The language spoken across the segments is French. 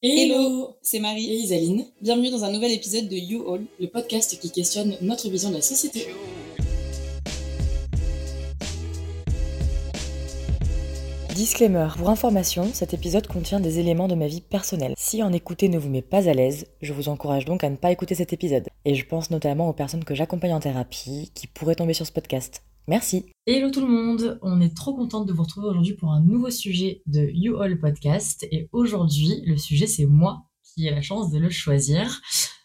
Hello, c'est Marie et Isaline. Bienvenue dans un nouvel épisode de You All, le podcast qui questionne notre vision de la société. Disclaimer, pour information, cet épisode contient des éléments de ma vie personnelle. Si en écouter ne vous met pas à l'aise, je vous encourage donc à ne pas écouter cet épisode. Et je pense notamment aux personnes que j'accompagne en thérapie qui pourraient tomber sur ce podcast. Merci. Hello tout le monde, on est trop contente de vous retrouver aujourd'hui pour un nouveau sujet de You All Podcast. Et aujourd'hui, le sujet, c'est moi qui ai la chance de le choisir.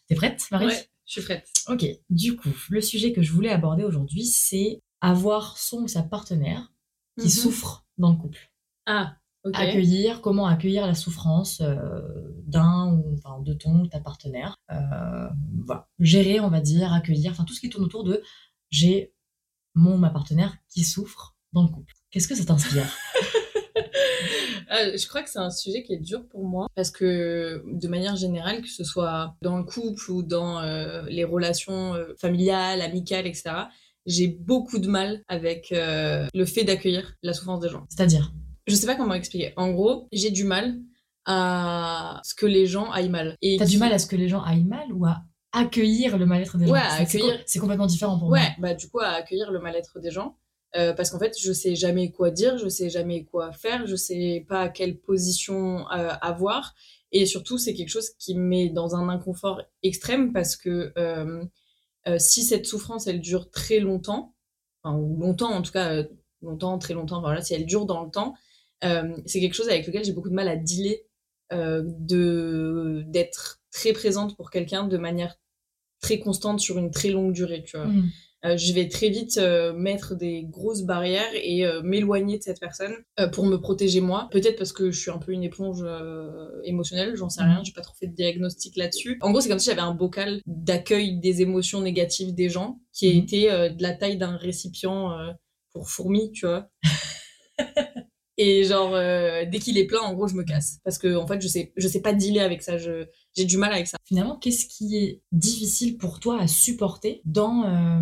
T'es prête, Marie Ouais, je suis prête. Ok, du coup, le sujet que je voulais aborder aujourd'hui, c'est avoir son ou sa partenaire qui Mhm. souffre dans le couple. Ah, ok. Accueillir, comment accueillir la souffrance euh, d'un ou enfin, de ton ou ta partenaire. Euh, voilà. Gérer, on va dire, accueillir, enfin tout ce qui tourne autour de j'ai mon ma partenaire qui souffre dans le couple. Qu'est-ce que ça t'inspire? Ah, je crois que c'est un sujet qui est dur pour moi parce que de manière générale, que ce soit dans le couple ou dans euh, les relations euh, familiales, amicales, etc., j'ai beaucoup de mal avec euh, le fait d'accueillir la souffrance des gens. C'est-à-dire? Je sais pas comment expliquer. En gros, j'ai du mal à ce que les gens aillent mal. T'as du mal à ce que les gens aillent mal ou à accueillir le mal-être des gens Ouais, C'est- accueillir. complètement différent pour moi. Ouais, bah du coup à accueillir le mal-être des gens. Euh, parce qu'en fait, je sais jamais quoi dire, je sais jamais quoi faire, je sais pas quelle position euh, avoir. Et surtout, c'est quelque chose qui me met dans un inconfort extrême parce que euh, si cette souffrance, elle dure très longtemps, enfin, ou longtemps en tout cas, longtemps, très longtemps, enfin, voilà, si elle dure dans le temps, c'est quelque chose avec lequel j'ai beaucoup de mal à dealer, de d'être très présente pour quelqu'un de manière très constante sur une très longue durée, tu vois. Mm. Euh, je vais très vite euh, mettre des grosses barrières et euh, m'éloigner de cette personne pour me protéger moi. Peut-être parce que je suis un peu une éponge émotionnelle, j'en sais Mhm. rien, j'ai pas trop fait de diagnostic là-dessus. En gros, c'est comme si j'avais un bocal d'accueil des émotions négatives des gens qui Mhm. était de la taille d'un récipient pour fourmis, tu vois. Et genre, euh, dès qu'il est plein, en gros, je me casse. Parce que, en fait, je sais, je sais pas dealer avec ça. Je, j'ai du mal avec ça. Finalement, qu'est-ce qui est difficile pour toi à supporter dans euh,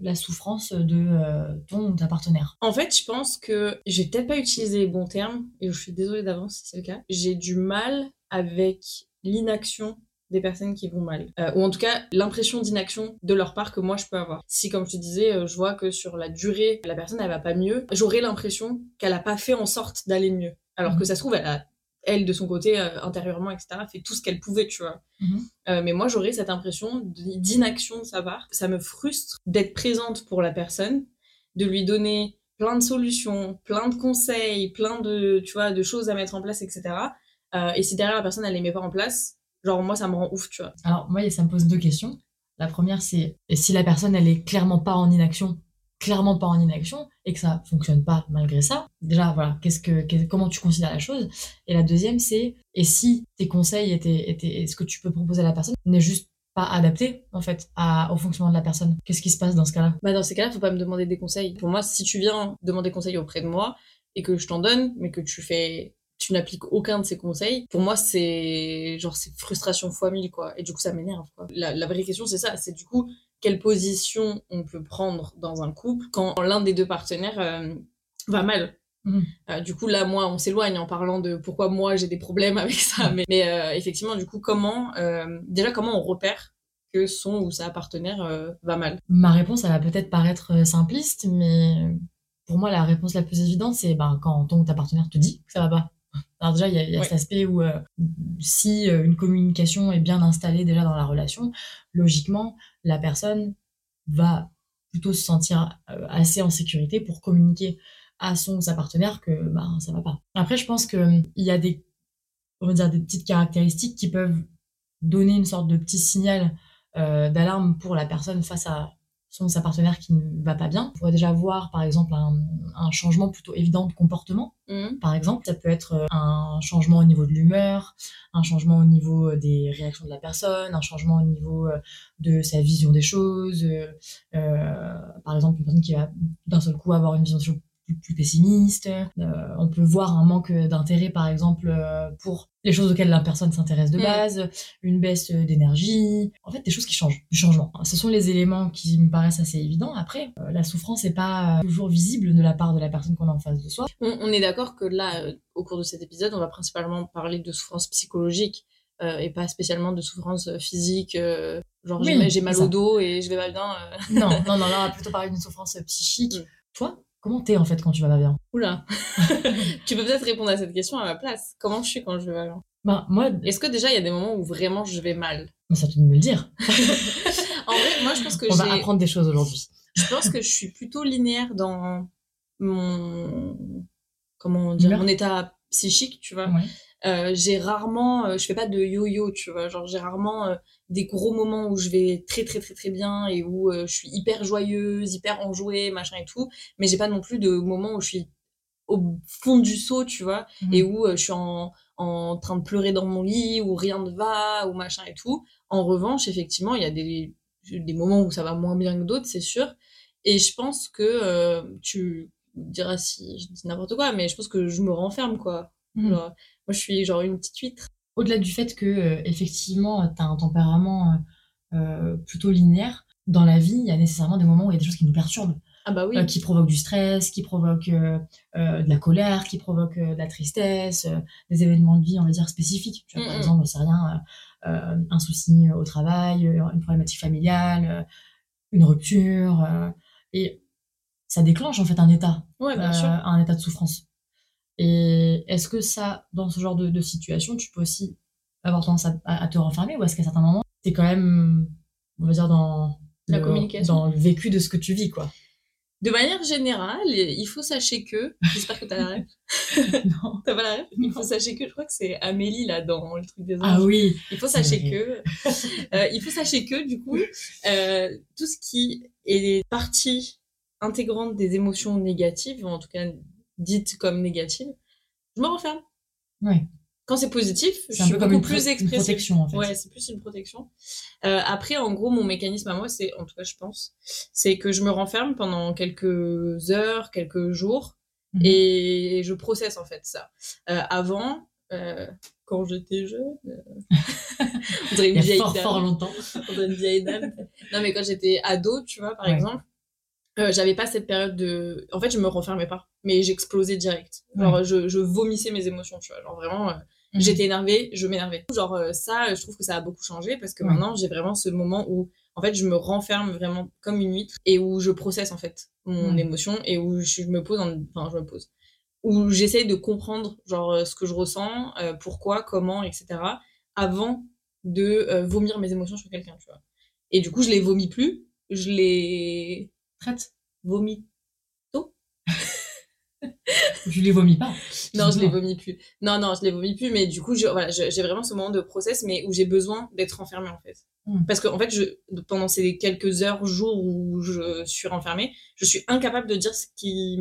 la souffrance de euh, ton ou ta partenaire? En fait, je pense que j'ai peut-être pas utilisé les bons termes, et je suis désolée d'avance si c'est le cas. J'ai du mal avec l'inaction des personnes qui vont mal. Euh, ou en tout cas, l'impression d'inaction de leur part que moi je peux avoir. Si, comme je te disais, euh, je vois que sur la durée, la personne elle va pas mieux, j'aurais l'impression qu'elle a pas fait en sorte d'aller mieux. Alors que Mhm. ça se trouve, elle a, elle, de son côté, euh, intérieurement, etc., fait tout ce qu'elle pouvait, tu vois. Mhm. Euh, mais moi, j'aurais cette impression d'inaction de sa part. Ça me frustre d'être présente pour la personne, de lui donner plein de solutions, plein de conseils, plein de, tu vois, de choses à mettre en place, etc. Euh, et si derrière la personne, elle les met pas en place, genre moi, ça me rend ouf, tu vois. Alors, moi, ça me pose deux questions. La première, c'est si la personne, elle est clairement pas en inaction, clairement pas en inaction, et que ça fonctionne pas malgré ça, déjà, voilà, qu'est-ce que, qu'est- comment tu considères la chose? Et la deuxième, c'est et si tes conseils étaient, étaient, ce que tu peux proposer à la personne n'est juste pas adapté, en fait, à, au fonctionnement de la personne Qu'est-ce qui se passe dans ce cas-là? Bah, dans ces cas-là, faut pas me demander des conseils. Pour moi, si tu viens demander conseil auprès de moi et que je t'en donne, mais que tu fais, tu n'appliques aucun de ces conseils, pour moi, c'est genre, c'est frustration fois mille, quoi. Et du coup, ça m'énerve, quoi. La, la vraie question, c'est ça. C'est du coup, quelle position on peut prendre dans un couple quand l'un des deux partenaires euh, va mal. Mhm. Euh, du coup, là, moi, on s'éloigne en parlant de pourquoi moi j'ai des problèmes avec ça. Mais, mais, euh, effectivement, du coup, comment, déjà, comment on repère que son ou sa partenaire va mal? Ma réponse, elle va peut-être paraître simpliste, mais pour moi, la réponse la plus évidente, c'est ben, quand ton ou ta partenaire te dit que ça va pas. Alors déjà, il y a, y cet aspect où euh, si euh, une communication est bien installée déjà dans la relation, logiquement, la personne va plutôt se sentir euh, assez en sécurité pour communiquer à son ou sa partenaire que ben, ça va pas. Après, je pense qu'il y a des, on va dire, des petites caractéristiques qui peuvent donner une sorte de petit signal euh, d'alarme pour la personne face à son ou sa partenaire qui ne va pas bien. On pourrait déjà voir, par exemple, un, un changement plutôt évident de comportement Mhm. par exemple. Ça peut être euh, un changement au niveau de l'humeur, un changement au niveau euh, des réactions de la personne, un changement au niveau euh, de sa vision des choses. euh, par exemple, une personne qui va d'un seul coup avoir une vision plus, pessimiste. Euh, on peut voir un manque d'intérêt, par exemple, euh, pour les choses auxquelles la personne s'intéresse de mm. base, une baisse d'énergie. En fait, des choses qui changent, du changement. Ce sont les éléments qui me paraissent assez évidents. Après, euh, la souffrance n'est pas toujours visible de la part de la personne qu'on a en face de soi. On, est d'accord que là, au cours de cet épisode, on va principalement parler de souffrance psychologique. et pas spécialement de souffrance physique, genre j'ai mal au dos et je vais pas bien. Non, non, non, là on va plutôt parler d'une souffrance psychique. Mm. Toi, Comment t'es en fait quand tu vas pas bien Oula Tu peux peut-être répondre à cette question à ma place. Comment je suis quand je vais pas bien Bah moi. Est-ce que déjà il y a des moments où vraiment je vais mal? Mais ça tu de me le dire. en vrai, moi je pense que On va apprendre des choses aujourd'hui. Je pense que je suis plutôt linéaire dans mon comment dire mon état psychique, tu vois. Euh, j'ai rarement, euh, je fais pas de yo-yo, tu vois. Genre j'ai rarement euh, des gros moments où je vais très très très très bien et où euh, je suis hyper joyeuse, hyper enjouée, machin et tout, mais j'ai pas non plus de moments où je suis au fond du seau, tu vois, mhm. et où je suis en, en train de pleurer dans mon lit, où rien ne va, ou machin et tout. En revanche, effectivement, il y a des, des moments où ça va moins bien que d'autres, c'est sûr. Et je pense que tu diras si je dis n'importe quoi, mais je pense que je me renferme, quoi. Mhm. moi, je suis genre une petite huître au-delà du fait que euh, effectivement tu as un tempérament euh, euh, plutôt linéaire, dans la vie, il y a nécessairement des moments où il y a des choses qui nous perturbent. Ah bah oui. qui provoquent du stress, qui provoquent de la colère, qui provoquent de la tristesse, des événements de vie, on va dire, spécifiques. Tu vois, par exemple, c'est rien, un souci au travail, une problématique familiale, une rupture. et ça déclenche en fait un état, ouais, bien sûr. un état de souffrance. Et est-ce que ça, dans ce genre de, situation, tu peux aussi avoir tendance à, te renfermer ou est-ce qu'à certains moments, es quand même, on va dire, dans la le, communication, dans le vécu de ce que tu vis, quoi? De manière générale, il faut sachez que, j'espère que t'as la rêve. non. T'as pas la rêve? Il faut sachez que, je crois que c'est Amélie là dans le truc des anges. Ah oui. Il faut sachez que, euh, il faut sachez que du coup, euh, tout ce qui est partie intégrante des émotions négatives, ou en tout cas dites comme négatives, je me renferme. Ouais. Quand c'est positif, je suis beaucoup plus expressive. Une protection, en fait. Ouais, c'est plus une protection. Euh, après, en gros, mon mécanisme à moi, c'est, en tout cas, je pense, c'est que je me renferme pendant quelques heures, quelques jours, mhm. et je processe en fait ça. Euh, avant, euh, quand j'étais jeune, on dirait une vieille fort, dame. Fort longtemps. on dirait une vieille dame. Non, mais quand j'étais ado, tu vois, par exemple, euh, j'avais pas cette période de en fait je me renfermais pas mais j'explosais direct. Genre je, je, vomissais mes émotions tu vois. Genre vraiment euh, mhm. j'étais énervée je m'énervais. Genre euh, ça je trouve que ça a beaucoup changé parce que maintenant j'ai vraiment ce moment où en fait je me renferme vraiment comme une huître et où je processe en fait mon émotion et où je, me pose enfin je me pose. Où j'essaye de comprendre genre ce que je ressens pourquoi comment etc avant de vomir mes émotions sur quelqu'un tu vois. Et du coup je les vomis plus je les traite Vomito Je les vomis pas. Non, je les vomis plus. Non, non, je les vomis plus, mais du coup, voilà, j'ai vraiment ce moment de process, mais où j'ai besoin d'être enfermée, en fait. Hmm. Parce que, en fait, je, pendant ces quelques heures, jours où je suis renfermée, je suis incapable de dire ce qui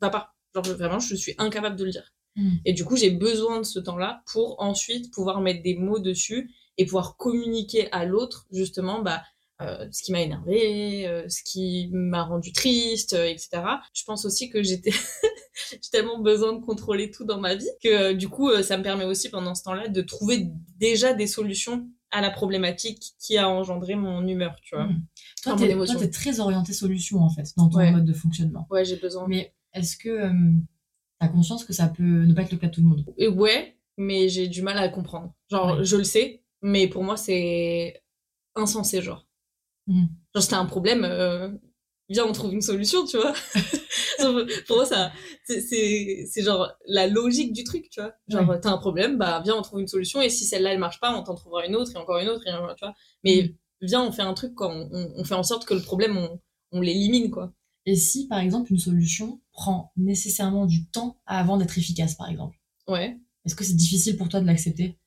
va pas. Genre, vraiment, je suis incapable de le dire. Hmm. Et du coup, j'ai besoin de ce temps-là pour ensuite pouvoir mettre des mots dessus et pouvoir communiquer à l'autre, justement, bah, euh, ce qui m'a énervé, euh, ce qui m'a rendu triste, euh, etc. Je pense aussi que j'étais j'ai tellement besoin de contrôler tout dans ma vie que du coup ça me permet aussi pendant ce temps-là de trouver déjà des solutions à la problématique qui a engendré mon humeur, tu vois. Mmh. Toi, t'es, très orienté solution en fait dans ton mode de fonctionnement. Ouais, j'ai besoin. Mais est-ce que t'as conscience que ça peut ne pas être le cas de tout le monde? Et Ouais, mais j'ai du mal à comprendre. Genre, je le sais, mais pour moi c'est insensé, genre. Mmh. Genre, c'était un problème, euh, viens, on trouve une solution, tu vois. Pour moi, ça, c'est genre la logique du truc, tu vois. Genre, t'as un problème, bah, viens, on trouve une solution, et si celle-là, elle marche pas, on t'en trouvera une autre, et encore une autre, et, tu vois. Mais mmh. viens, on fait un truc, quoi. On, on, fait en sorte que le problème, on, on l'élimine, quoi. Et si, par exemple, une solution prend nécessairement du temps avant d'être efficace, par exemple? Ouais. Est-ce que c'est difficile pour toi de l'accepter?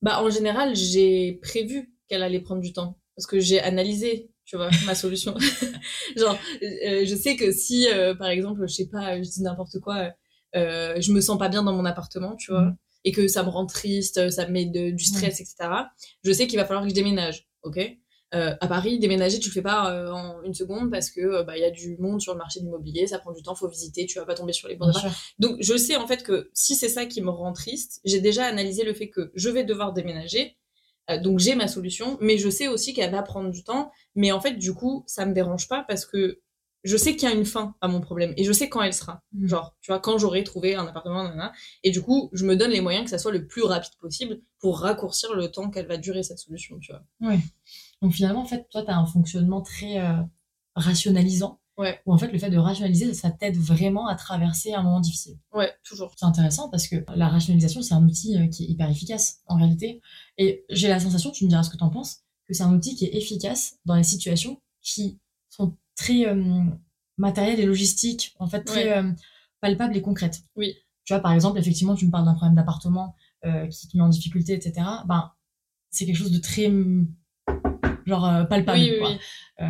Bah, en général, j'ai prévu qu'elle allait prendre du temps parce que j'ai analysé tu vois ma solution genre euh, je sais que si euh, par exemple je sais pas je dis n'importe quoi euh, je me sens pas bien dans mon appartement tu vois mm. et que ça me rend triste ça me met de, du stress etc je sais qu'il va falloir que je déménage ok? Euh, à Paris, déménager, tu le fais pas en une seconde parce que bah, il y a du monde sur le marché de l'immobilier, ça prend du temps, faut visiter, tu vas pas tomber sur les bons. Donc je sais en fait que si c'est ça qui me rend triste, j'ai déjà analysé le fait que je vais devoir déménager. Euh, donc j'ai ma solution, mais je sais aussi qu'elle va prendre du temps. Mais en fait, du coup, ça me dérange pas parce que je sais qu'il y a une fin à mon problème et je sais quand elle sera. Mm. Genre, tu vois, quand j'aurai trouvé un appartement, nanana. Et du coup, je me donne les moyens que ça soit le plus rapide possible pour raccourcir le temps qu'elle va durer cette solution, tu vois. Donc finalement, en fait, toi, tu as un fonctionnement très euh, rationalisant. Ouais. Où en fait, le fait de rationaliser, ça t'aide vraiment à traverser un moment difficile. Ouais, toujours. C'est intéressant parce que la rationalisation, c'est un outil euh, qui est hyper efficace en réalité. Et j'ai la sensation, tu me diras ce que tu en penses, que c'est un outil qui est efficace dans les situations qui sont très euh, matérielles et logistiques, en fait très Ouais. euh, palpables et concrètes. Oui. Tu vois, par exemple, effectivement, tu me parles d'un problème d'appartement euh, qui te met en difficulté, etc. Ben, c'est quelque chose de très hum, genre palpable. Oui, oui, quoi. oui.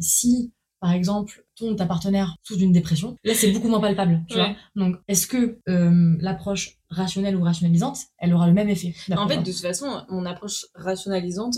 Si, par exemple, ton ta partenaire souffre d'une dépression, là c'est beaucoup moins palpable, tu Ouais. vois. Donc, est-ce que euh, l'approche rationnelle ou rationalisante, elle aura le même effet En fait, de toute façon, mon approche rationalisante,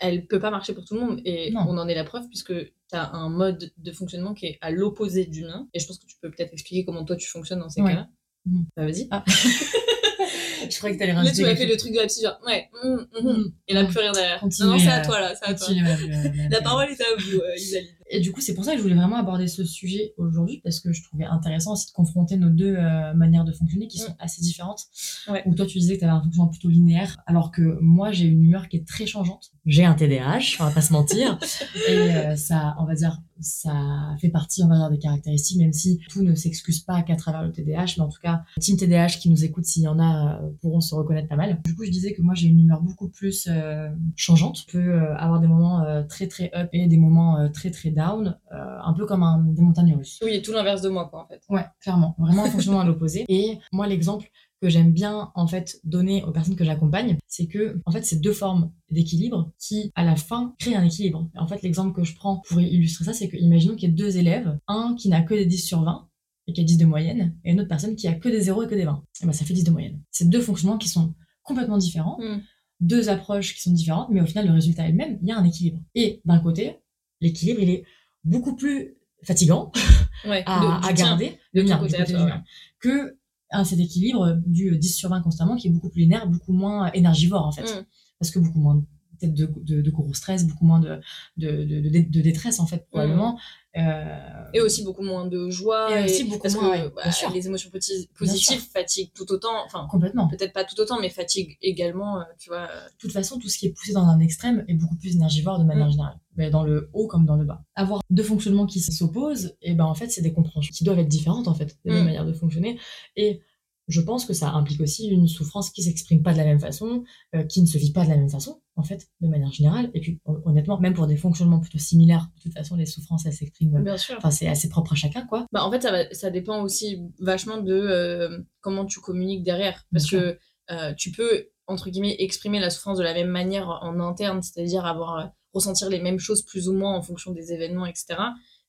elle peut pas marcher pour tout le monde. Et Non. on en est la preuve puisque tu as un mode de fonctionnement qui est à l'opposé du mien. Et je pense que tu peux peut-être expliquer comment toi tu fonctionnes dans ces Ouais. cas-là. Mhm. Bah, vas-y. Ah. je croyais que t'allais Là, rajouter tu m'as fait le truc de la genre, ouais, hum. Mhm. Et là, plus rien derrière. Non, non, c'est à euh, toi, là, c'est à toi. La parole est à vous, euh, Isaline. Et du coup, c'est pour ça que je voulais vraiment aborder ce sujet aujourd'hui, parce que je trouvais intéressant aussi de confronter nos deux euh, manières de fonctionner qui sont Mm. assez différentes. Ouais. Où toi, tu disais que tu avais un fonctionnement plutôt linéaire, alors que moi, j'ai une humeur qui est très changeante. J'ai un TDAH, on va pas se mentir. et euh, ça, on va dire, ça fait partie, on va dire, des caractéristiques, même si tout ne s'excuse pas qu'à travers le TDAH, mais en tout cas, team TDAH qui nous écoute, s'il y en a, euh, pourront se reconnaître pas mal. Du coup, je disais que moi, j'ai une humeur beaucoup plus euh, changeante. Je peux avoir des moments très très up et des moments très très down, euh, un peu comme un, des montagnes russes. Oui, tout l'inverse de moi, quoi, en fait. Ouais, clairement, vraiment un fonctionnement à l'opposé. Et moi, l'exemple que j'aime bien en fait donner aux personnes que j'accompagne, c'est que en fait, c'est deux formes d'équilibre qui, à la fin, créent un équilibre. Et en fait, l'exemple que je prends pour illustrer ça, c'est que imaginons qu'il y ait deux élèves, un qui n'a que des 10 sur 20 et qui a 10 de moyenne, et une autre personne qui a que des 0 et que des 20. Et ben, ça fait 10 de moyenne. C'est deux fonctionnements qui sont complètement différents, Mm. deux approches qui sont différentes, mais au final, le résultat est le même. Il y a un équilibre. Et d'un côté, l'équilibre, il est beaucoup plus fatigant Ouais, à, de- garder, de le mien, côté côté toi, que hein, cet équilibre du 10 sur 20 constamment qui est beaucoup plus linéaire, beaucoup moins énergivore en fait. Mm. Parce que beaucoup moins peut-être de, de, de gros stress, beaucoup moins de, de, détresse en fait probablement. Euh, Et aussi beaucoup moins de joie. Et aussi beaucoup parce moins, que ouais, bah, les émotions positives fatiguent tout autant. Enfin, complètement. peut-être pas tout autant, mais fatiguent également, euh, tu vois. euh, De toute façon, tout ce qui est poussé dans un extrême est beaucoup plus énergivore de manière Mm. générale, mais dans le haut comme dans le bas. Avoir deux fonctionnements qui s'opposent, et ben en fait, c'est des compréhensions qui doivent être différentes en fait, des Mm. manières de fonctionner. Et je pense que ça implique aussi une souffrance qui s'exprime pas de la même façon, euh, qui ne se vit pas de la même façon, en fait, de manière générale. Et puis, hon- honnêtement, même pour des fonctionnements plutôt similaires, de toute façon, les souffrances, elles s'expriment. Bien sûr. Enfin, c'est assez propre à chacun, quoi. Bah, en fait, ça, va, ça dépend aussi vachement de euh, comment tu communiques derrière. Parce Bien que euh, tu peux, entre guillemets, exprimer la souffrance de la même manière en interne, c'est-à-dire avoir ressentir les mêmes choses plus ou moins en fonction des événements, etc.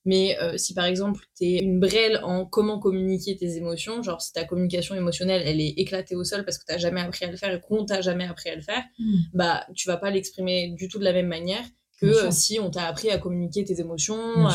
Mais euh, si par exemple, tu es une brêle en comment communiquer tes émotions, genre si ta communication émotionnelle, elle est éclatée au sol parce que tu jamais appris à le faire et qu'on t'a jamais appris à le faire, bah tu vas pas l'exprimer du tout de la même manière que euh, si on t'a appris à communiquer tes émotions,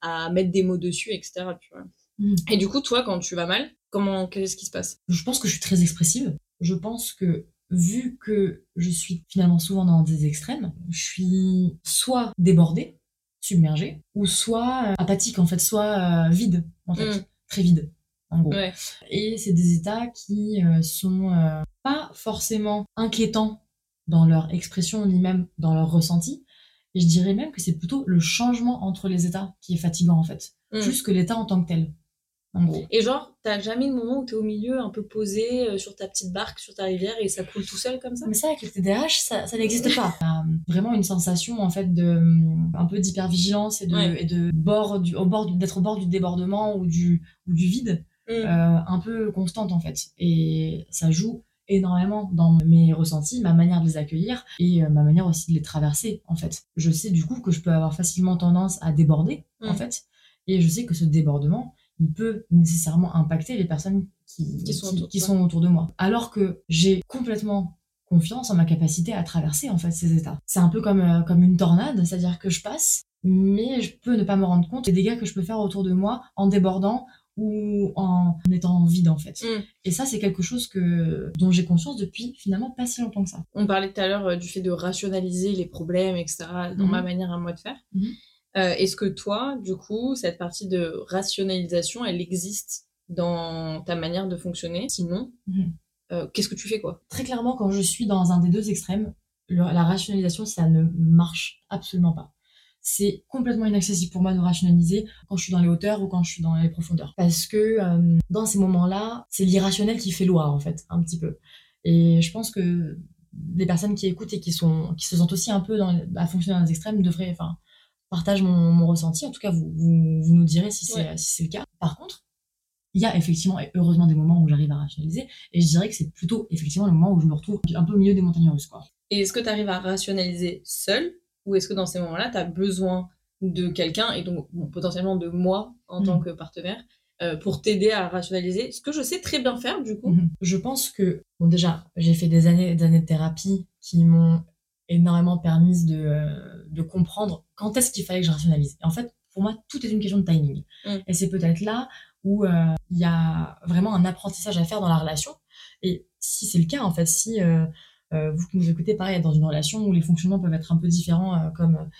à, mettre des mots dessus, etc. Tu vois. Mm. Et du coup, toi, quand tu vas mal, comment qu'est-ce qui se passe? Je pense que je suis très expressive. Je pense que vu que je suis finalement souvent dans des extrêmes, je suis soit débordée, submergée, ou soit euh, apathique en fait, soit euh, vide en fait, Mm. très vide en gros. Ouais. Et c'est des états qui euh, sont pas forcément inquiétants dans leur expression ni même dans leur ressenti. Et je dirais même que c'est plutôt le changement entre les états qui est fatigant en fait, Mm. plus que l'état en tant que tel. En gros. Et genre, t'as jamais de moment où t'es au milieu, un peu posé euh, sur ta petite barque, sur ta rivière, et ça coule tout seul comme ça? Mais ça, avec le TDAH, ça, ça n'existe pas. A vraiment une sensation, en fait, de, un peu d'hypervigilance et de, Ouais. et de bord du, au bord d'être au bord du débordement ou du, ou du vide, Mm. euh, un peu constante, en fait. Et ça joue énormément dans mes ressentis, ma manière de les accueillir et euh, ma manière aussi de les traverser, en fait. Je sais, du coup, que je peux avoir facilement tendance à déborder, en Mm. fait. Et je sais que ce débordement, il peut nécessairement impacter les personnes qui, Qui sont autour de qui toi. sont autour de moi. Alors que j'ai complètement confiance en ma capacité à traverser en fait ces états. C'est un peu comme, euh, comme une tornade, c'est-à-dire que je passe, mais je peux ne pas me rendre compte des dégâts que je peux faire autour de moi en débordant ou en étant vide en fait. Mm. Et ça c'est quelque chose que dont j'ai conscience depuis finalement pas si longtemps que ça. On parlait tout à l'heure euh, du fait de rationaliser les problèmes, etc. dans Mhm. ma manière à moi de faire. Mhm. Euh, Est-ce que toi, du coup, cette partie de rationalisation, elle existe dans ta manière de fonctionner? Sinon, Mhm. euh, qu'est-ce que tu fais quoi? Très clairement quand je suis dans un des deux extrêmes, le- la rationalisation ça ne marche absolument pas. C'est complètement inaccessible pour moi de rationaliser quand je suis dans les hauteurs ou quand je suis dans les profondeurs. Parce que euh, dans ces moments-là, c'est l'irrationnel qui fait loi, en fait, un petit peu. Et je pense que les personnes qui écoutent et qui, sont, qui se sentent aussi un peu dans, à fonctionner dans les extrêmes devraient, enfin, partagent mon, mon ressenti. En tout cas, vous, vous, vous nous direz si c'est Ouais. si le cas. Par contre, il y a effectivement et heureusement des moments où j'arrive à rationaliser. Et je dirais que c'est plutôt effectivement le moment où je me retrouve un peu au milieu des montagnes russes, quoi. Et est-ce que tu arrives à rationaliser seul ou est-ce que dans ces moments-là, tu as besoin de quelqu'un et donc bon, potentiellement de moi en tant que partenaire euh, pour t'aider à rationaliser Ce que je sais très bien faire du coup? Mhm. Je pense que, bon, déjà, j'ai fait des années des années de thérapie qui m'ont énormément permis de, euh, de comprendre quand est-ce qu'il fallait que je rationalise. Et en fait, pour moi, tout est une question de timing. Mm. Et c'est peut-être là où euh, il y a vraiment un apprentissage à faire dans la relation. Et si c'est le cas, en fait, si euh, euh, vous qui nous écoutez, pareil, dans une relation où les fonctionnements peuvent être un peu différents euh, comme,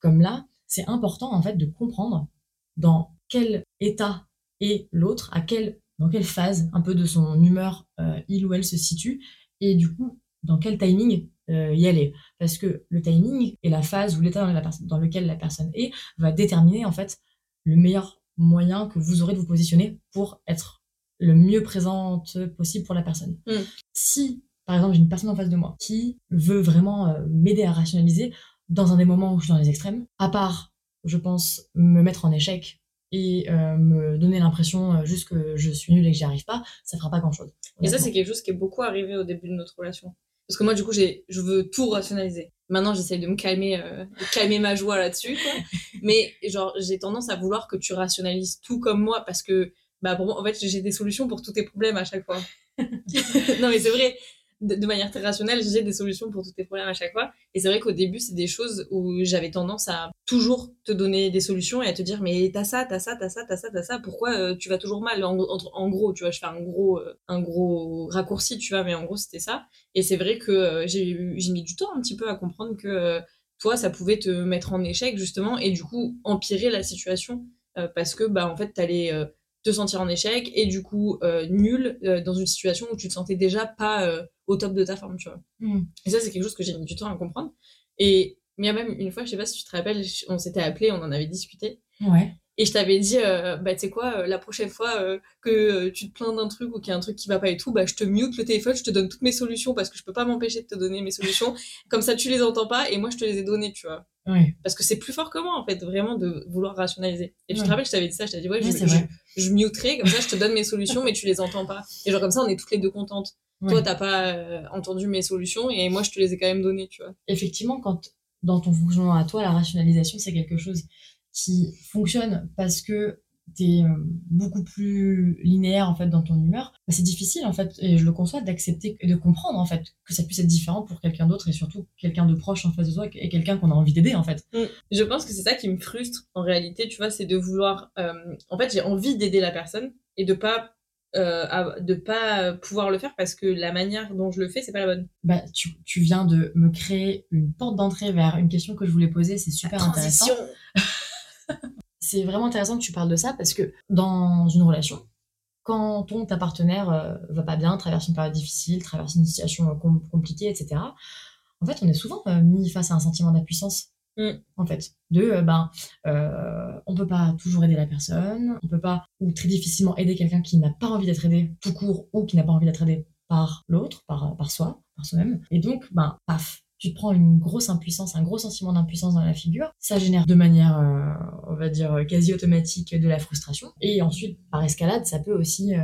comme là, c'est important, en fait, de comprendre dans quel état est l'autre, à quel, dans quelle phase un peu de son humeur il ou elle se situe, et du coup, dans quel timing euh, y aller. Parce que le timing et la phase ou l'état dans, lequel la personne est va déterminer en fait le meilleur moyen que vous aurez de vous positionner pour être le mieux présente possible pour la personne. Mm. Si, par exemple, j'ai une personne en face de moi qui veut vraiment euh, m'aider à rationaliser dans un des moments où je suis dans les extrêmes, à part, je pense, me mettre en échec et euh, me donner l'impression juste que je suis nulle et que j'y arrive pas, ça fera pas grand-chose. Et ça, c'est quelque chose qui est beaucoup arrivé au début de notre relation. Parce que moi, du coup, j'ai, je veux tout rationaliser. Maintenant, j'essaye de me calmer, euh, de calmer ma joie là-dessus. Mais, genre, j'ai tendance à vouloir que tu rationalises tout comme moi parce que, bah, pour moi, en fait, j'ai des solutions pour tous tes problèmes à chaque fois. non, mais c'est vrai. De, manière très rationnelle, j'ai des solutions pour tous tes problèmes à chaque fois. Et c'est vrai qu'au début, c'est des choses où j'avais tendance à toujours te donner des solutions et à te dire, mais t'as ça, t'as ça, t'as ça, t'as ça, t'as ça, pourquoi euh, tu vas toujours mal? En, gros, tu vois, je fais un gros, euh, un gros raccourci, tu vois, mais en gros, c'était ça. Et c'est vrai que euh, j'ai j'ai mis du temps un petit peu à comprendre que toi, ça pouvait te mettre en échec, justement, et du coup, empirer la situation, parce que, bah, en fait, t'allais te sentir en échec, et du coup, nul, dans une situation où tu te sentais déjà pas au top de ta forme, tu vois. Mm. Et ça, c'est quelque chose que j'ai mis du temps à comprendre. Et mais il y a même une fois, je sais pas si tu te rappelles, on s'était appelé, on en avait discuté. Ouais. Et je t'avais dit, euh, bah, tu sais quoi, euh, la prochaine fois euh, que tu te plains d'un truc ou qu'il y a un truc qui va pas et tout, bah, je te mute le téléphone, je te donne toutes mes solutions parce que je peux pas m'empêcher de te donner mes solutions. Comme ça, tu les entends pas et moi, je te les ai données, tu vois. Ouais. Parce que c'est plus fort que moi, en fait, vraiment de vouloir rationaliser. Et tu Ouais. te rappelles, je t'avais dit ça, je t'avais dit, ouais, je, je, je muterai, comme ça, je te donne mes solutions, mais tu les entends pas. Et genre, comme ça, on est toutes les deux contentes. Ouais. Toi, t'as pas euh, entendu mes solutions et moi, je te les ai quand même données, tu vois. effectivement, quand dans ton fonctionnement à toi, la rationalisation, c'est quelque chose qui fonctionne parce que tu es beaucoup plus linéaire en fait dans ton humeur, bah, c'est difficile en fait, et je le conçois, d'accepter et de comprendre en fait que ça puisse être différent pour quelqu'un d'autre et surtout quelqu'un de proche en face de toi et quelqu'un qu'on a envie d'aider en fait. Je pense que c'est ça qui me frustre en réalité, tu vois, c'est de vouloir. euh, en fait, j'ai envie d'aider la personne et de pas euh, à- de pas pouvoir le faire parce que la manière dont je le fais, c'est pas la bonne. Bah, tu, tu viens de me créer une porte d'entrée vers une question que je voulais poser, c'est super intéressant. c'est vraiment intéressant que tu parles de ça parce que dans une relation, quand ton ta partenaire euh, va pas bien, traverse une période difficile, traverse une situation euh, com- compliquée, etc. En fait, on est souvent euh, mis face à un sentiment d'impuissance. Mm. En fait, de euh, ben, euh, on peut pas toujours aider la personne, on peut pas ou très difficilement aider quelqu'un qui n'a pas envie d'être aidé tout court ou qui n'a pas envie d'être aidé par l'autre, par, par soi, par soi-même. Et donc, ben, paf, tu te prends une grosse impuissance, un gros sentiment d'impuissance dans la figure. Ça génère de manière, euh, on va dire, quasi automatique de la frustration. Et ensuite, par escalade, ça peut aussi, euh,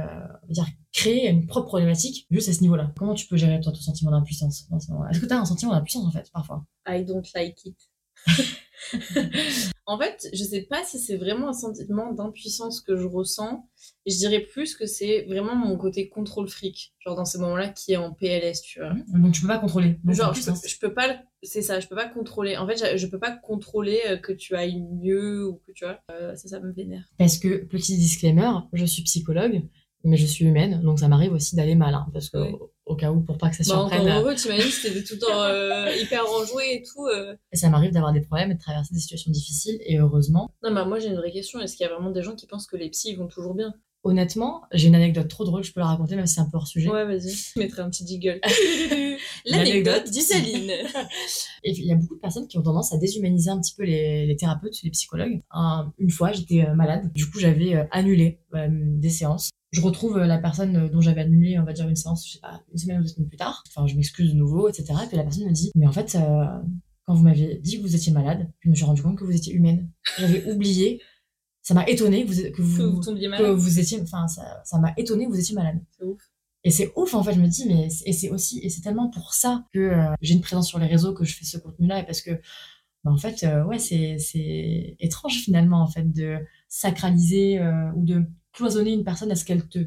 dire, créer une propre problématique juste à ce niveau-là. Comment tu peux gérer, toi, ton sentiment d'impuissance dans ce moment-là? Est-ce que tu as un sentiment d'impuissance, en fait, parfois? I don't like it. en fait, je sais pas si c'est vraiment un sentiment d'impuissance que je ressens. Je dirais plus que c'est vraiment mon côté contrôle fric, genre dans ces moments-là qui est en PLS, tu vois. Donc tu peux pas contrôler. Genre, en je peux, je peux pas, c'est ça, je peux pas contrôler. En fait, je, peux pas contrôler euh, que tu ailles mieux ou que tu vois. Euh, ça, ça me vénère. Parce que, petit disclaimer, je suis psychologue, mais je suis humaine, donc ça m'arrive aussi d'aller mal. hein, parce que, Oui. Au, cas où, pour pas que ça Bah, surprenne, encore heureux, t'imagines, c'était tout le temps euh, hyper enjoué et tout. euh. et ça m'arrive d'avoir des problèmes et de traverser des situations difficiles. Et heureusement, Non, mais moi, j'ai une vraie question. Est-ce qu'il y a vraiment des gens qui pensent que les psys ils vont toujours bien? Honnêtement, j'ai une anecdote trop drôle, je peux la raconter, même si c'est un peu hors sujet. Ouais, vas-y. Je mettrai un petit jiggle. L'anecdote. L'anecdote d'Isaline. Et il y a beaucoup de personnes qui ont tendance à déshumaniser un petit peu les, les thérapeutes, les psychologues. Un- une fois, j'étais euh, malade. Du coup, j'avais euh, annulé euh, des séances. Je retrouve euh, la personne euh, dont j'avais annulé, on va dire, une séance, je sais pas, une semaine ou deux semaines plus tard. Enfin, je m'excuse de nouveau, etc. Et puis la personne me dit, mais en fait, euh, quand vous m'avez dit que vous étiez malade, je me suis rendu compte que vous étiez humaine. J'avais oublié. Ça m'a étonné que vous, que Que vous, tombiez que malade. vous étiez, enfin, ça, ça m'a étonné que vous étiez malade. C'est ouf. Et c'est ouf, en fait, je me dis, mais et c'est aussi, et c'est tellement pour ça que euh, j'ai une présence sur les réseaux, que je fais ce contenu-là, et parce que, bah, en fait, euh, ouais, c'est, c'est étrange finalement, en fait, de sacraliser euh, ou de cloisonner une personne à ce qu'elle te,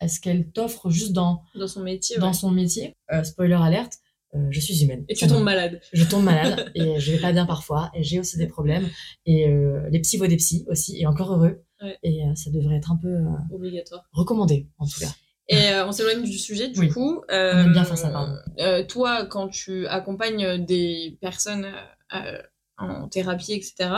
à ce qu'elle t'offre juste dans, Dans son métier. dans ouais. son métier? Euh, spoiler alerte, euh, je suis humaine. Et tu tombes malade. Je tombe malade et je vais pas bien parfois et j'ai aussi des problèmes et euh, les psys vaut des psys aussi et encore heureux Ouais. et euh, ça devrait être un peu Obligatoire. recommandé en tout cas. Et on s'éloigne du sujet, du Oui. coup. On aime bien faire ça, pardon. toi, quand tu accompagnes des personnes en thérapie, etc.,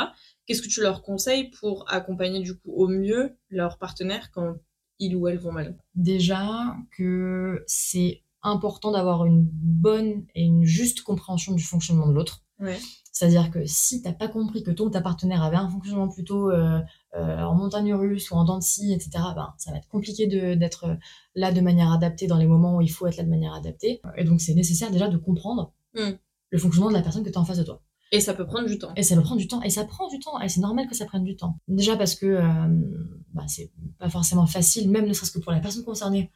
qu'est-ce que tu leur conseilles pour accompagner, du coup, au mieux leurs partenaires quand ils ou elles vont mal? Déjà que c'est important d'avoir une bonne et une juste compréhension du fonctionnement de l'autre. Ouais. C'est-à-dire que si t'as pas compris que ton ou ta partenaire avait un fonctionnement plutôt euh, euh, en montagne russe ou en dents de scie, etc., ben, ça va être compliqué de- d'être là de manière adaptée dans les moments où il faut être là de manière adaptée. Et donc c'est nécessaire déjà de comprendre Mm. le fonctionnement de la personne que tu as en face de toi. Et ça peut prendre du temps. Et ça peut prendre du temps, et ça prend du temps, et c'est normal que ça prenne du temps. Déjà parce que euh, bah, c'est pas forcément facile, même ne serait-ce que pour la personne concernée,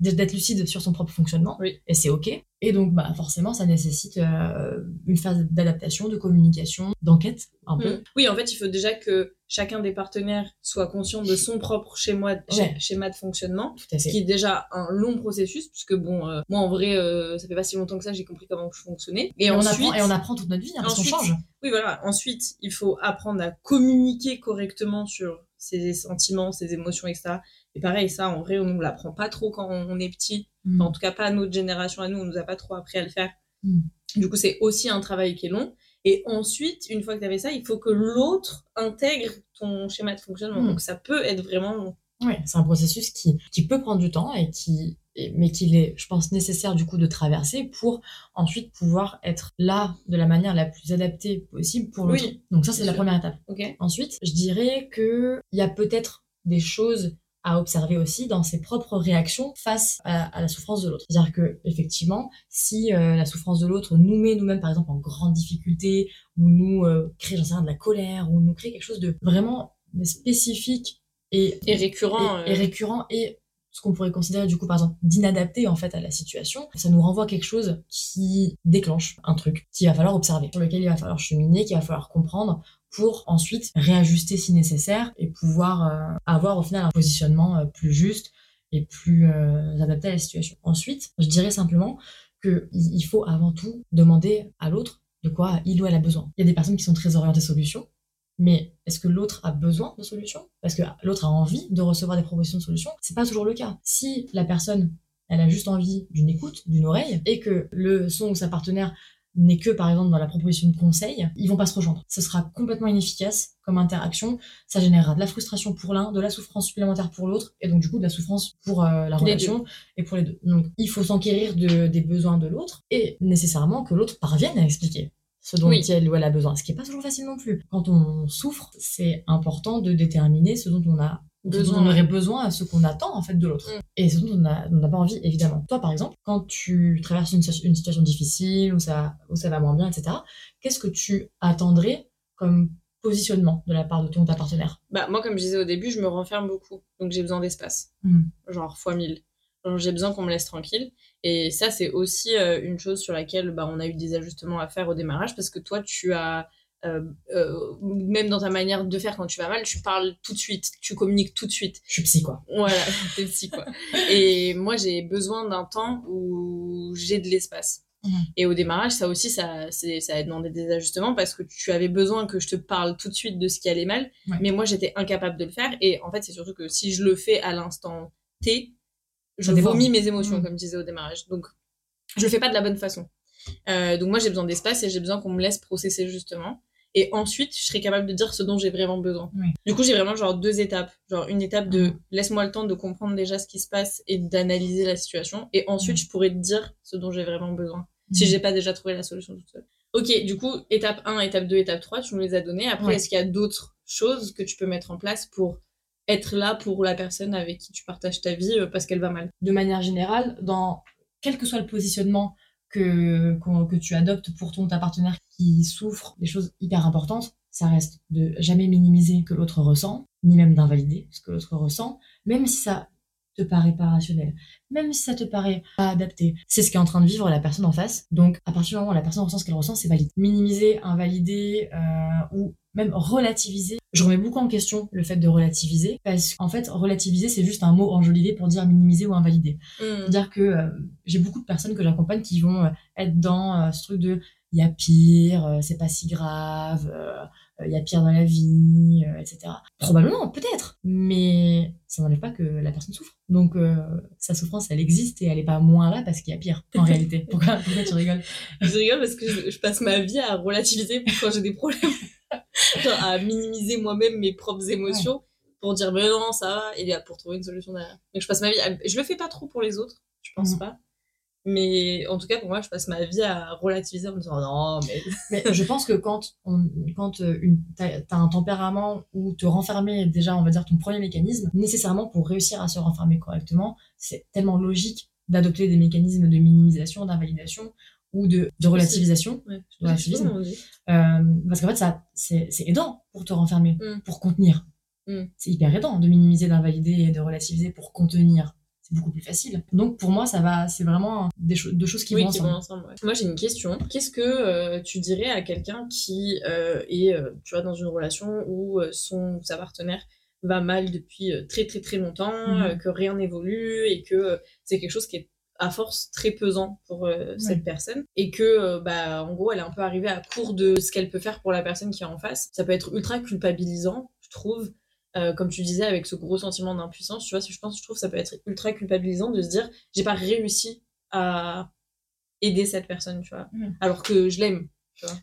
d'être lucide sur son propre fonctionnement, Oui. et c'est ok. Et donc bah, forcément, ça nécessite euh, une phase d'adaptation, de communication, d'enquête, un peu. Mm. Oui, en fait, il faut déjà que chacun des partenaires soit conscient de son propre schéma, Ouais. schéma de fonctionnement. Tout à Ce fait. qui est déjà un long processus, puisque bon, euh, moi en vrai, euh, ça fait pas si longtemps que ça, j'ai compris comment je fonctionnais. Et, Et, on apprend, et on apprend toute notre vie, hein, parce qu'on ensuite, change. Oui, voilà. Ensuite, il faut apprendre à communiquer correctement sur ses sentiments, ses émotions, etc. Et pareil, ça, en vrai, on nous l'apprend pas trop quand on est petit. Mm. Enfin, en tout cas, pas à notre génération, à nous, on nous a pas trop appris à le faire. Mm. Du coup, c'est aussi un travail qui est long. Et ensuite, une fois que tu avais ça, il faut que l'autre intègre ton schéma de fonctionnement. Mm. Donc, ça peut être vraiment long. Ouais, c'est un processus qui, qui peut prendre du temps et qui, mais qu'il est, je pense, nécessaire du coup de traverser pour ensuite pouvoir être là de la manière la plus adaptée possible pour l'autre. Oui, Donc ça, c'est la sûr. première étape. Ensuite, je dirais que il y a peut-être des choses à observer aussi dans ses propres réactions face à, à la souffrance de l'autre. C'est-à-dire que effectivement, si euh, la souffrance de l'autre nous met nous-mêmes par exemple en grande difficulté ou nous euh, crée j'en sais rien de la colère ou nous crée quelque chose de vraiment spécifique et Et récurrent. et, et euh, récurrent et ce qu'on pourrait considérer du coup par exemple d'inadapté en fait à la situation, ça nous renvoie à quelque chose qui déclenche un truc qu'il va falloir observer, sur lequel il va falloir cheminer, qu'il va falloir comprendre pour ensuite réajuster si nécessaire et pouvoir euh, avoir au final un positionnement euh, plus juste et plus euh, adapté à la situation. Ensuite, je dirais simplement que il il faut avant tout demander à l'autre de quoi il ou elle a besoin. Il y a des personnes qui sont très orientées solutions, mais est-ce que l'autre a besoin de solutions? Parce que l'autre a envie de recevoir des propositions de solutions. C'est pas toujours le cas. Si la personne, elle a juste envie d'une écoute, d'une oreille, et que le son ou sa partenaire n'est que par exemple dans la proposition de conseil, ils vont pas se rejoindre. Ce sera complètement inefficace comme interaction. Ça générera de la frustration pour l'un, de la souffrance supplémentaire pour l'autre, et donc du coup de la souffrance pour euh, la Les relation et pour les deux. Donc il faut s'enquérir de, des besoins de l'autre et nécessairement que l'autre parvienne à expliquer ce dont Oui. elle ou elle a besoin, ce qui est pas toujours facile non plus. Quand on souffre, c'est important de déterminer ce dont on a Besoin, on aurait besoin, ce qu'on attend en fait de l'autre, Mm. et ce dont on n'a pas envie évidemment. Toi par exemple, quand tu traverses une, une situation difficile où ça, où ça va moins bien, etc., qu'est-ce que tu attendrais comme positionnement de la part de ton ta partenaire? Bah, moi, comme je disais au début, je me renferme beaucoup. Donc, j'ai besoin d'espace. Mm. Genre, fois mille. Genre, j'ai besoin qu'on me laisse tranquille. Et ça, c'est aussi euh, une chose sur laquelle bah, on a eu des ajustements à faire au démarrage parce que toi, tu as euh, euh, même dans ta manière de faire quand tu vas mal, tu parles tout de suite, tu communiques tout de suite. Je suis psy, quoi. Voilà, t'es psy, quoi. Et moi, j'ai besoin d'un temps où j'ai de l'espace. Mhm. Et au démarrage, ça aussi, ça, ça a demandé des ajustements parce que tu avais besoin que je te parle tout de suite de ce qui allait mal. Ouais. Mais moi, j'étais incapable de le faire. Et en fait, c'est surtout que si je le fais à l'instant T, je vomis mes émotions, Mhm. comme je disais au démarrage. Donc, je le fais pas de la bonne façon. Euh, donc moi, j'ai besoin d'espace et j'ai besoin qu'on me laisse processer justement. Et ensuite, je serai capable de dire ce dont j'ai vraiment besoin. Oui. Du coup, j'ai vraiment genre deux étapes. Genre une étape de Mhm. laisse-moi le temps de comprendre déjà ce qui se passe et d'analyser la situation. Et ensuite, Mhm. je pourrais te dire ce dont j'ai vraiment besoin. Si Mhm. j'ai pas déjà trouvé la solution toute seule. Ok, du coup, étape 1, étape 2, étape 3, tu nous les as données. Après, Ouais. est-ce qu'il y a d'autres choses que tu peux mettre en place pour être là pour la personne avec qui tu partages ta vie euh, parce qu'elle va mal de manière générale, dans quel que soit le positionnement que, que tu adoptes pour ton partenaire qui souffre, des choses hyper importantes, ça reste de jamais minimiser que l'autre ressent, ni même d'invalider ce que l'autre ressent, même si ça te paraît pas rationnel, même si ça te paraît pas adapté. C'est ce qu'est en train de vivre la personne en face. Donc, à partir du moment où la personne ressent ce qu'elle ressent, c'est valide. Minimiser, invalider euh, ou même relativiser. Je remets beaucoup en question le fait de relativiser parce qu'en fait, relativiser, c'est juste un mot enjolivé pour dire minimiser ou invalider. Hmm. C'est-à-dire que euh, j'ai beaucoup de personnes que j'accompagne qui vont euh, être dans euh, ce truc de il y a pire, c'est pas si grave, il y a pire dans la vie, etc. Probablement, peut-être, mais ça n'enlève pas que la personne souffre. Donc euh, sa souffrance, elle existe et elle est pas moins là parce qu'il y a pire en réalité. Pourquoi, pourquoi tu rigoles? Je rigole parce que je, je passe ma vie à relativiser quand j'ai des problèmes. Genre à minimiser moi-même mes propres émotions pour dire mais non, ça va, et là, pour trouver une solution derrière. Donc je passe ma vie à... Je le fais pas trop pour les autres, je pense Mhm. pas. Mais en tout cas, pour moi, je passe ma vie à relativiser en me disant non, mais. Mais je pense que quand, on, quand euh, une, t'as, t'as un tempérament où te renfermer est déjà, on va dire, ton premier mécanisme, nécessairement pour réussir à se renfermer correctement, c'est tellement logique d'adopter des mécanismes de minimisation, d'invalidation ou de, de relativisation. Ouais, dit. Euh, parce qu'en fait, ça, c'est, c'est aidant pour te renfermer, Mm. pour contenir. Mm. C'est hyper aidant de minimiser, d'invalider et de relativiser pour contenir. C'est beaucoup plus facile. Donc pour moi, ça va, c'est vraiment des cho- deux choses qui oui, vont qui ensemble. vont ensemble. ouais. Moi, j'ai une question. Qu'est-ce que euh, tu dirais à quelqu'un qui euh, est, tu vois, dans une relation où son sa partenaire va mal depuis très très très longtemps, Mhm. euh, que rien n'évolue et que c'est quelque chose qui est à force très pesant pour euh, cette personne. Et que euh, bah en gros elle est un peu arrivée à court de ce qu'elle peut faire pour la personne qui est en face. Ça peut être ultra culpabilisant je trouve Euh, comme tu disais avec ce gros sentiment d'impuissance tu vois. Je pense je trouve que ça peut être ultra culpabilisant de se dire j'ai pas réussi à aider cette personne tu vois. Alors que je l'aime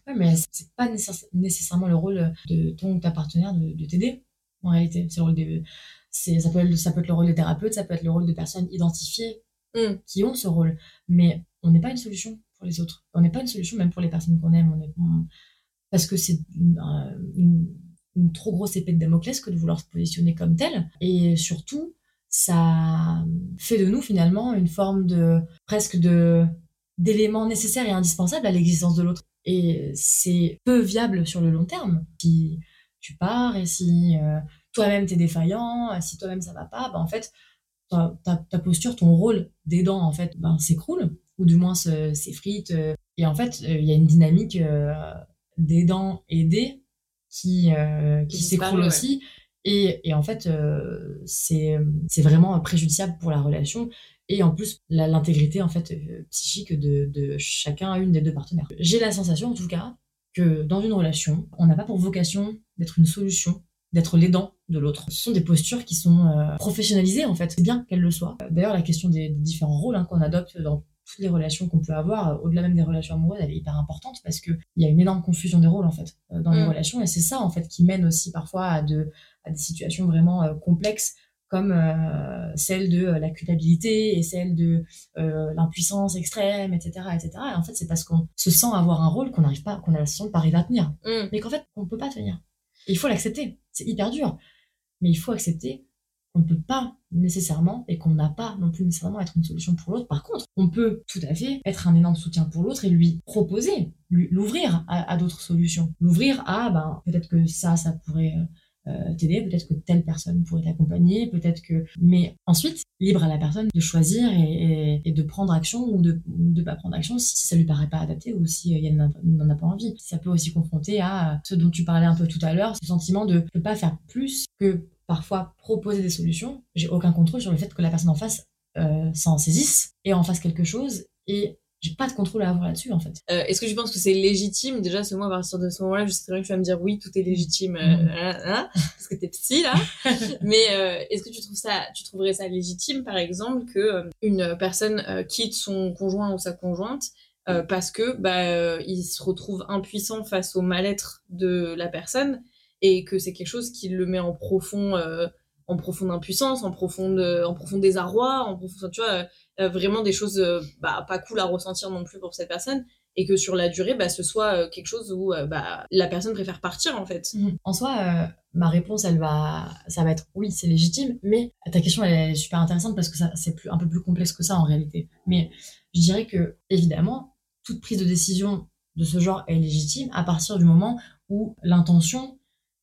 Ouais, mais c'est- pas nécessaire- nécessairement le rôle de ton ou ta partenaire de, de t'aider. En réalité, c'est le rôle des, c'est, ça peut être, ça peut être le rôle des thérapeutes, ça peut être le rôle de personnes identifiées Qui ont ce rôle. Mais on n'est pas une solution pour les autres. On n'est pas une solution même pour les personnes qu'on aime. On est, parce que c'est une, un- une- trop grosse épée de Damoclès que de vouloir se positionner comme tel. Et surtout, ça fait de nous finalement une forme de presque de d'éléments nécessaires et indispensables à l'existence de l'autre. Et c'est peu viable sur le long terme. Si tu pars et si euh, toi-même t'es défaillant, si toi-même ça va pas, bah en fait, ta, ta, ta posture, ton rôle d'aidant, en fait, ben, s'écroule, ou du moins se- s'effrite. euh, et en fait, euh, il y a une dynamique euh, d'aidant-aidé qui, euh, qui Qui s'écroule aussi. Et, et en fait, euh, c'est vraiment préjudiciable pour la relation et en plus l'intégrité en fait euh, psychique de, de chacun une des deux partenaires. J'ai la sensation en tout cas que dans une relation, on n'a pas pour vocation d'être une solution, d'être l'aidant de l'autre. Ce sont des postures qui sont euh, professionnalisées en fait. C'est bien qu'elles le soient. D'ailleurs, la question des, des différents rôles hein, qu'on adopte dans toutes les relations qu'on peut avoir, euh, au-delà même des relations amoureuses, elle est hyper importante parce qu'il y a une énorme confusion des rôles en fait euh, dans les Mm. relations et c'est ça en fait qui mène aussi parfois à, de, à des situations vraiment euh, complexes comme euh, celle de euh, la culpabilité et celle de euh, l'impuissance extrême, etc., etc. Et en fait, c'est parce qu'on se sent avoir un rôle qu'on n'arrive pas, qu'on a la sensation de pas arriver à tenir, Mm. mais qu'en fait, on ne peut pas tenir. Et il faut l'accepter. C'est hyper dur, mais il faut accepter qu'on ne peut pas nécessairement et qu'on n'a pas non plus nécessairement être une solution pour l'autre. Par contre, on peut tout à fait être un énorme soutien pour l'autre et lui proposer, l'ouvrir à, à d'autres solutions. L'ouvrir à, ben, peut-être que ça, ça pourrait euh, t'aider, peut-être que telle personne pourrait t'accompagner, peut-être que... Mais ensuite, libre à la personne de choisir et, de prendre action ou de ne pas prendre action si ça lui paraît pas adapté ou si elle n'en a pas envie. Ça peut aussi confronter à ce dont tu parlais un peu tout à l'heure, ce sentiment de ne pas faire plus que parfois proposer des solutions. J'ai aucun contrôle sur le fait que la personne en face euh, s'en saisisse et en fasse quelque chose et j'ai pas de contrôle à avoir là-dessus en fait. Euh, est-ce que tu penses que c'est légitime? Déjà ce mois à partir de ce moment-là je sais bien que tu vas me dire oui tout est légitime euh, mm. parce que t'es psy là mais euh, est-ce que tu trouves ça tu trouverais ça légitime par exemple que une personne quitte son conjoint ou sa conjointe parce que bah il se retrouve impuissant face au mal-être de la personne et que c'est quelque chose qui le met en profond en profonde impuissance, en profonde, en profond désarroi, en profond, tu vois, vraiment des choses euh, bah, pas cool à ressentir non plus pour cette personne et que sur la durée, bah, ce soit euh, quelque chose où bah, la personne préfère partir en fait. Mhm. En soi, ma réponse, elle va, ça va être oui, c'est légitime, mais ta question est super intéressante parce que c'est un peu plus complexe que ça en réalité. Mais je dirais que évidemment, toute prise de décision de ce genre est légitime à partir du moment où l'intention,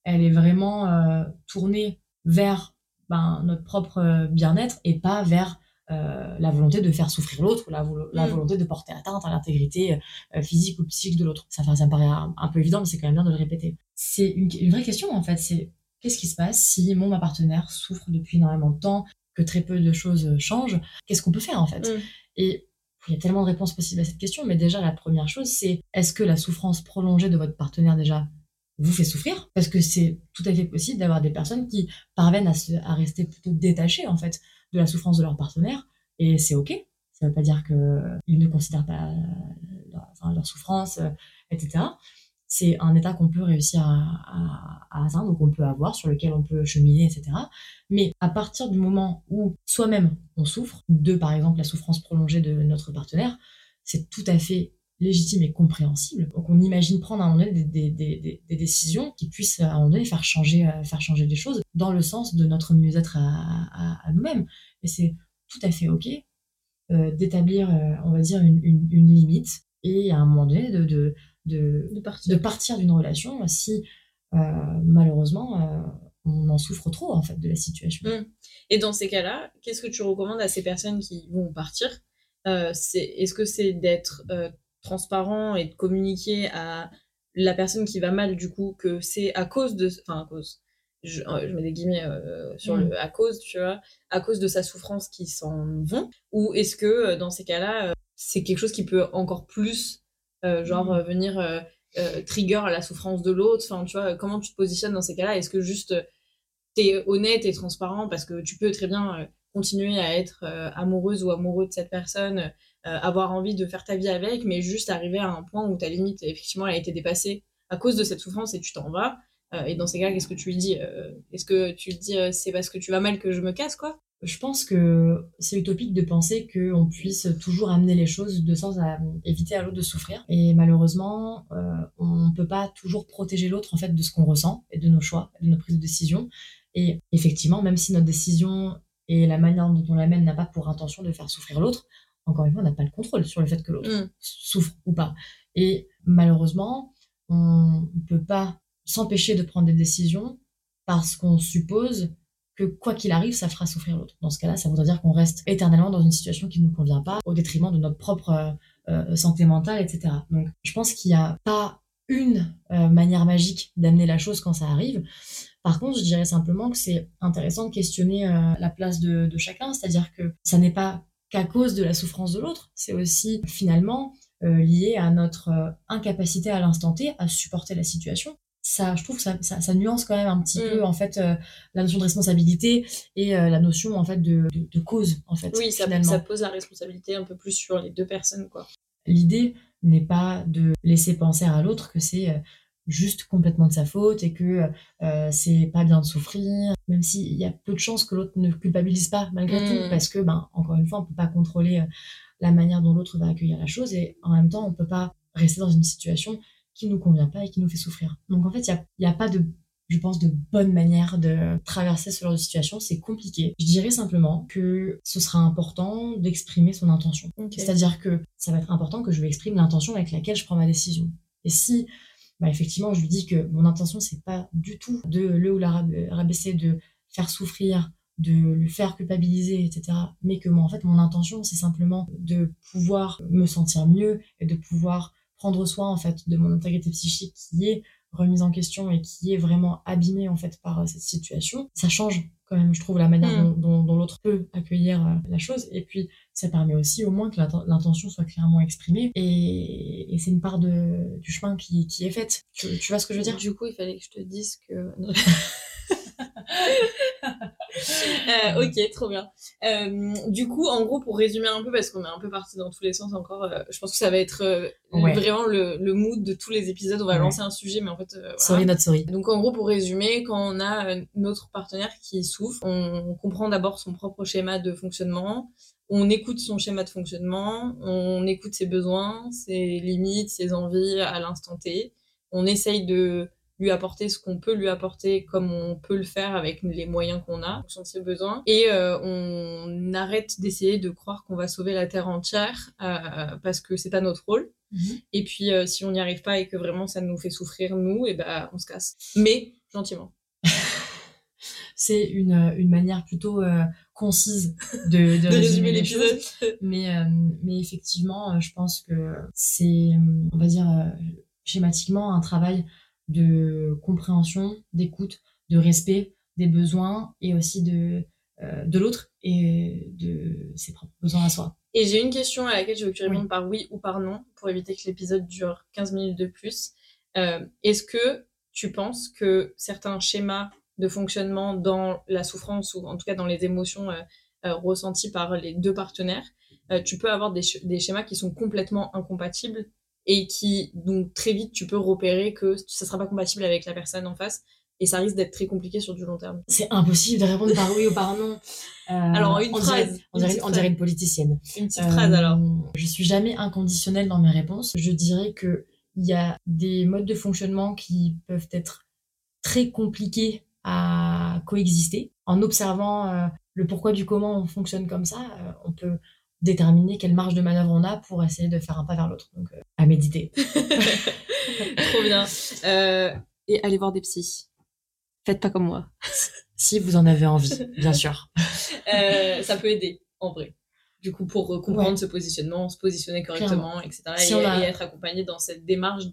elle est vraiment tournée vers ben, notre propre bien-être et pas vers euh, la volonté de faire souffrir l'autre, la, la mm. volonté de porter atteinte à l'intégrité euh, physique ou psychique de l'autre. Ça, ça me paraît un, peu évident, mais c'est quand même bien de le répéter. C'est une, vraie question en fait, c'est qu'est-ce qui se passe si mon ma partenaire souffre depuis énormément de temps, que très peu de choses changent, qu'est-ce qu'on peut faire en fait? Mm. Et il y a tellement de réponses possibles à cette question, mais déjà la première chose c'est est-ce que la souffrance prolongée de votre partenaire déjà vous fait souffrir? Parce que c'est tout à fait possible d'avoir des personnes qui parviennent à, se, à rester plutôt détachées en fait de la souffrance de leur partenaire et c'est ok. Ça veut pas dire qu'ils ne considèrent pas leur, leur souffrance euh, etc c'est un état qu'on peut réussir à, à, atteindre ou qu'on peut avoir sur lequel on peut cheminer etc mais à partir du moment où soi-même on souffre de par exemple la souffrance prolongée de notre partenaire c'est tout à fait légitime et compréhensible. Donc on imagine prendre à un moment donné des, des, des, décisions qui puissent à un moment donné faire changer, euh, faire changer des choses dans le sens de notre mieux-être à, à, nous-mêmes. Et c'est tout à fait OK euh, d'établir, euh, on va dire, une, une, limite et à un moment donné de, de, de, de partir d'une relation si malheureusement on en souffre trop en fait de la situation. Mmh. Et dans ces cas-là, qu'est-ce que tu recommandes à ces personnes qui vont partir? C'est, Est-ce que c'est d'être transparent et de communiquer à la personne qui va mal, du coup, que c'est à cause de. Enfin, à cause. Je, euh, je mets des guillemets euh, sur le à cause, tu vois, à cause de sa souffrance qui s'en vont Ou est-ce que euh, dans ces cas-là, c'est quelque chose qui peut encore plus, genre, mm. venir trigger à la souffrance de l'autre Enfin, tu vois, comment tu te positionnes dans ces cas-là? Est-ce que juste t'es honnête et transparent parce que tu peux très bien continuer à être amoureuse ou amoureux de cette personne avoir envie de faire ta vie avec, mais juste arriver à un point où ta limite, effectivement, elle a été dépassée à cause de cette souffrance et tu t'en vas. Euh, et dans ces cas, qu'est-ce que tu lui dis euh, Est-ce que tu lui dis c'est parce que tu vas mal que je me casse, quoi? Je pense que c'est utopique de penser qu'on puisse toujours amener les choses de sens à éviter à l'autre de souffrir. Et malheureusement, on ne peut pas toujours protéger l'autre en fait de ce qu'on ressent et de nos choix, de nos prises de décision. Et effectivement, même si notre décision et la manière dont on l'amène n'a pas pour intention de faire souffrir l'autre, encore une fois, on n'a pas le contrôle sur le fait que l'autre mm. souffre ou pas. Et malheureusement, on ne peut pas s'empêcher de prendre des décisions parce qu'on suppose que quoi qu'il arrive, ça fera souffrir l'autre. Dans ce cas-là, ça voudrait dire qu'on reste éternellement dans une situation qui ne nous convient pas, au détriment de notre propre euh, euh, santé mentale, etc. Donc, je pense qu'il n'y a pas une euh, manière magique d'amener la chose quand ça arrive. Par contre, je dirais simplement que c'est intéressant de questionner la place de, de chacun, c'est-à-dire que ça n'est pas qu'à cause de la souffrance de l'autre. C'est aussi finalement euh, lié à notre euh, incapacité à l'instant T à supporter la situation. Ça, je trouve que ça, ça, nuance quand même un petit mm. peu en fait euh, la notion de responsabilité et la notion en fait de, de, cause en fait. Oui, ça, ça, pose la responsabilité un peu plus sur les deux personnes quoi. L'idée n'est pas de laisser penser à l'autre que c'est juste complètement de sa faute et que euh, c'est pas bien de souffrir, même s'il y a peu de chances que l'autre ne culpabilise pas malgré tout, mm. parce que, ben, encore une fois, on peut pas contrôler euh, la manière dont l'autre va accueillir la chose et en même temps, on peut pas rester dans une situation qui nous convient pas et qui nous fait souffrir. Donc en fait, il n'y a, a pas de, je pense, de bonne manière de traverser ce genre de situation. C'est compliqué. Je dirais simplement que ce sera important d'exprimer son intention. C'est-à-dire que ça va être important que je lui exprime l'intention avec laquelle je prends ma décision. Et si bah effectivement, je lui dis que mon intention, c'est pas du tout de le ou la rabaisser, de faire souffrir, de lui faire culpabiliser, etc. Mais que moi, en fait, mon intention, c'est simplement de pouvoir me sentir mieux et de pouvoir prendre soin, en fait, de mon intégrité psychique qui est remise en question et qui est vraiment abîmée, en fait, par euh, cette situation. Ça change quand même, je trouve, la manière mm. dont, l'autre peut accueillir euh, la chose. Et puis, ça permet aussi au moins que l'intention soit clairement exprimée. Et, c'est une part de, du chemin qui, est faite. Tu, tu vois ce que je veux dire? Du coup, il fallait que je te dise que... Euh, ok, trop bien. Euh, du coup, en gros, pour résumer un peu, parce qu'on est un peu parti dans tous les sens encore, euh, je pense que ça va être vraiment le, mood de tous les épisodes. On va lancer un sujet, mais en fait. Sorry, notre sorry. Donc, en gros, pour résumer, quand on a notre partenaire qui souffre, on comprend d'abord son propre schéma de fonctionnement. On écoute son schéma de fonctionnement, on écoute ses besoins, ses limites, ses envies à l'instant T. On essaye de lui apporter ce qu'on peut lui apporter comme on peut le faire avec les moyens qu'on a en fonction de ses besoins et euh, on arrête d'essayer de croire qu'on va sauver la terre entière euh, parce que c'est pas notre rôle. Mhm. et puis euh, si on n'y arrive pas et que vraiment ça nous fait souffrir nous et eh ben on se casse. Mais gentiment. C'est une, une, manière plutôt concise de, de, résumer, l'épisode. Mais, mais effectivement, je pense que c'est, on va dire, schématiquement, un travail de compréhension, d'écoute, de respect des besoins et aussi de, euh, de l'autre et de ses propres besoins à soi. Et j'ai une question à laquelle je veux que tu répondes par oui ou par non pour éviter que l'épisode dure 15 minutes de plus. Euh, est-ce que tu penses que certains schémas de fonctionnement dans la souffrance ou en tout cas dans les émotions euh, ressenties par les deux partenaires, tu peux avoir des, des schémas qui sont complètement incompatibles et qui donc très vite tu peux repérer que ça sera pas compatible avec la personne en face et ça risque d'être très compliqué sur du long terme. C'est impossible de répondre par oui ou par non. Euh, alors une phrase, on, dirait, une politicienne. Une petite phrase alors. Euh, je suis jamais inconditionnelle dans mes réponses. Je dirais que il y a des modes de fonctionnement qui peuvent être très compliqués à coexister. En observant euh, le pourquoi du comment on fonctionne comme ça, on peut déterminer quelle marge de manœuvre on a pour essayer de faire un pas vers l'autre. Donc, à méditer. Trop bien. Euh, et allez voir des psys. Faites pas comme moi. si vous en avez envie, bien sûr. Euh, ça peut aider, en vrai. Du coup, pour comprendre ce positionnement, se positionner correctement, etc. et, être accompagné dans cette démarche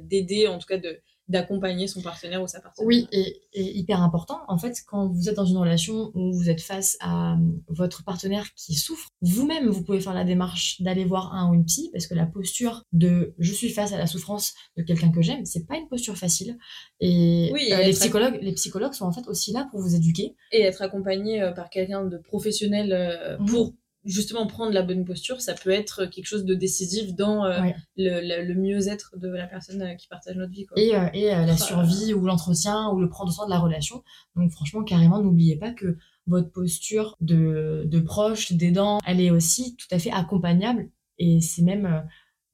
d'aider, en tout cas de d'accompagner son partenaire ou sa partenaire. Oui, et, hyper important, en fait, quand vous êtes dans une relation où vous êtes face à euh, votre partenaire qui souffre, vous-même, vous pouvez faire la démarche d'aller voir un ou une psy, parce que la posture de je suis face à la souffrance de quelqu'un que j'aime, c'est pas une posture facile. Et, oui, euh, les, psychologues, les psychologues sont en fait aussi là pour vous éduquer. Et être accompagné euh, par quelqu'un de professionnel mhm. pour justement prendre la bonne posture, ça peut être quelque chose de décisif dans euh, le, mieux-être de la personne euh, qui partage notre vie. Et, euh, et la survie ou l'entretien ou le prendre soin de la relation. Donc franchement, carrément, n'oubliez pas que votre posture de, de proche, d'aidant, elle est aussi tout à fait accompagnable et c'est même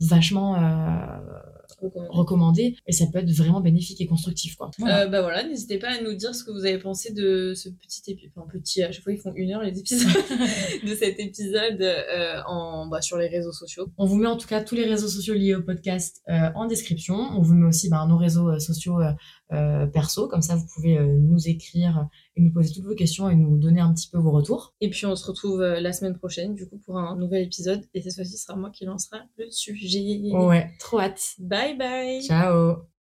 vachement recommandé. et ça peut être vraiment bénéfique et constructif quoi. Voilà. bah voilà, n'hésitez pas à nous dire ce que vous avez pensé de ce petit épisode, enfin petit, à chaque fois ils font une heure les épisodes de cet épisode euh, en bah, sur les réseaux sociaux. On vous met en tout cas tous les réseaux sociaux liés au podcast euh, en description. On vous met aussi bah, nos réseaux euh, sociaux perso, comme ça vous pouvez nous écrire et nous poser toutes vos questions et nous donner un petit peu vos retours. Et puis on se retrouve la semaine prochaine du coup pour un nouvel épisode et cette fois-ci ce sera moi qui lancera le sujet. Ouais, trop hâte. Bye bye. Ciao.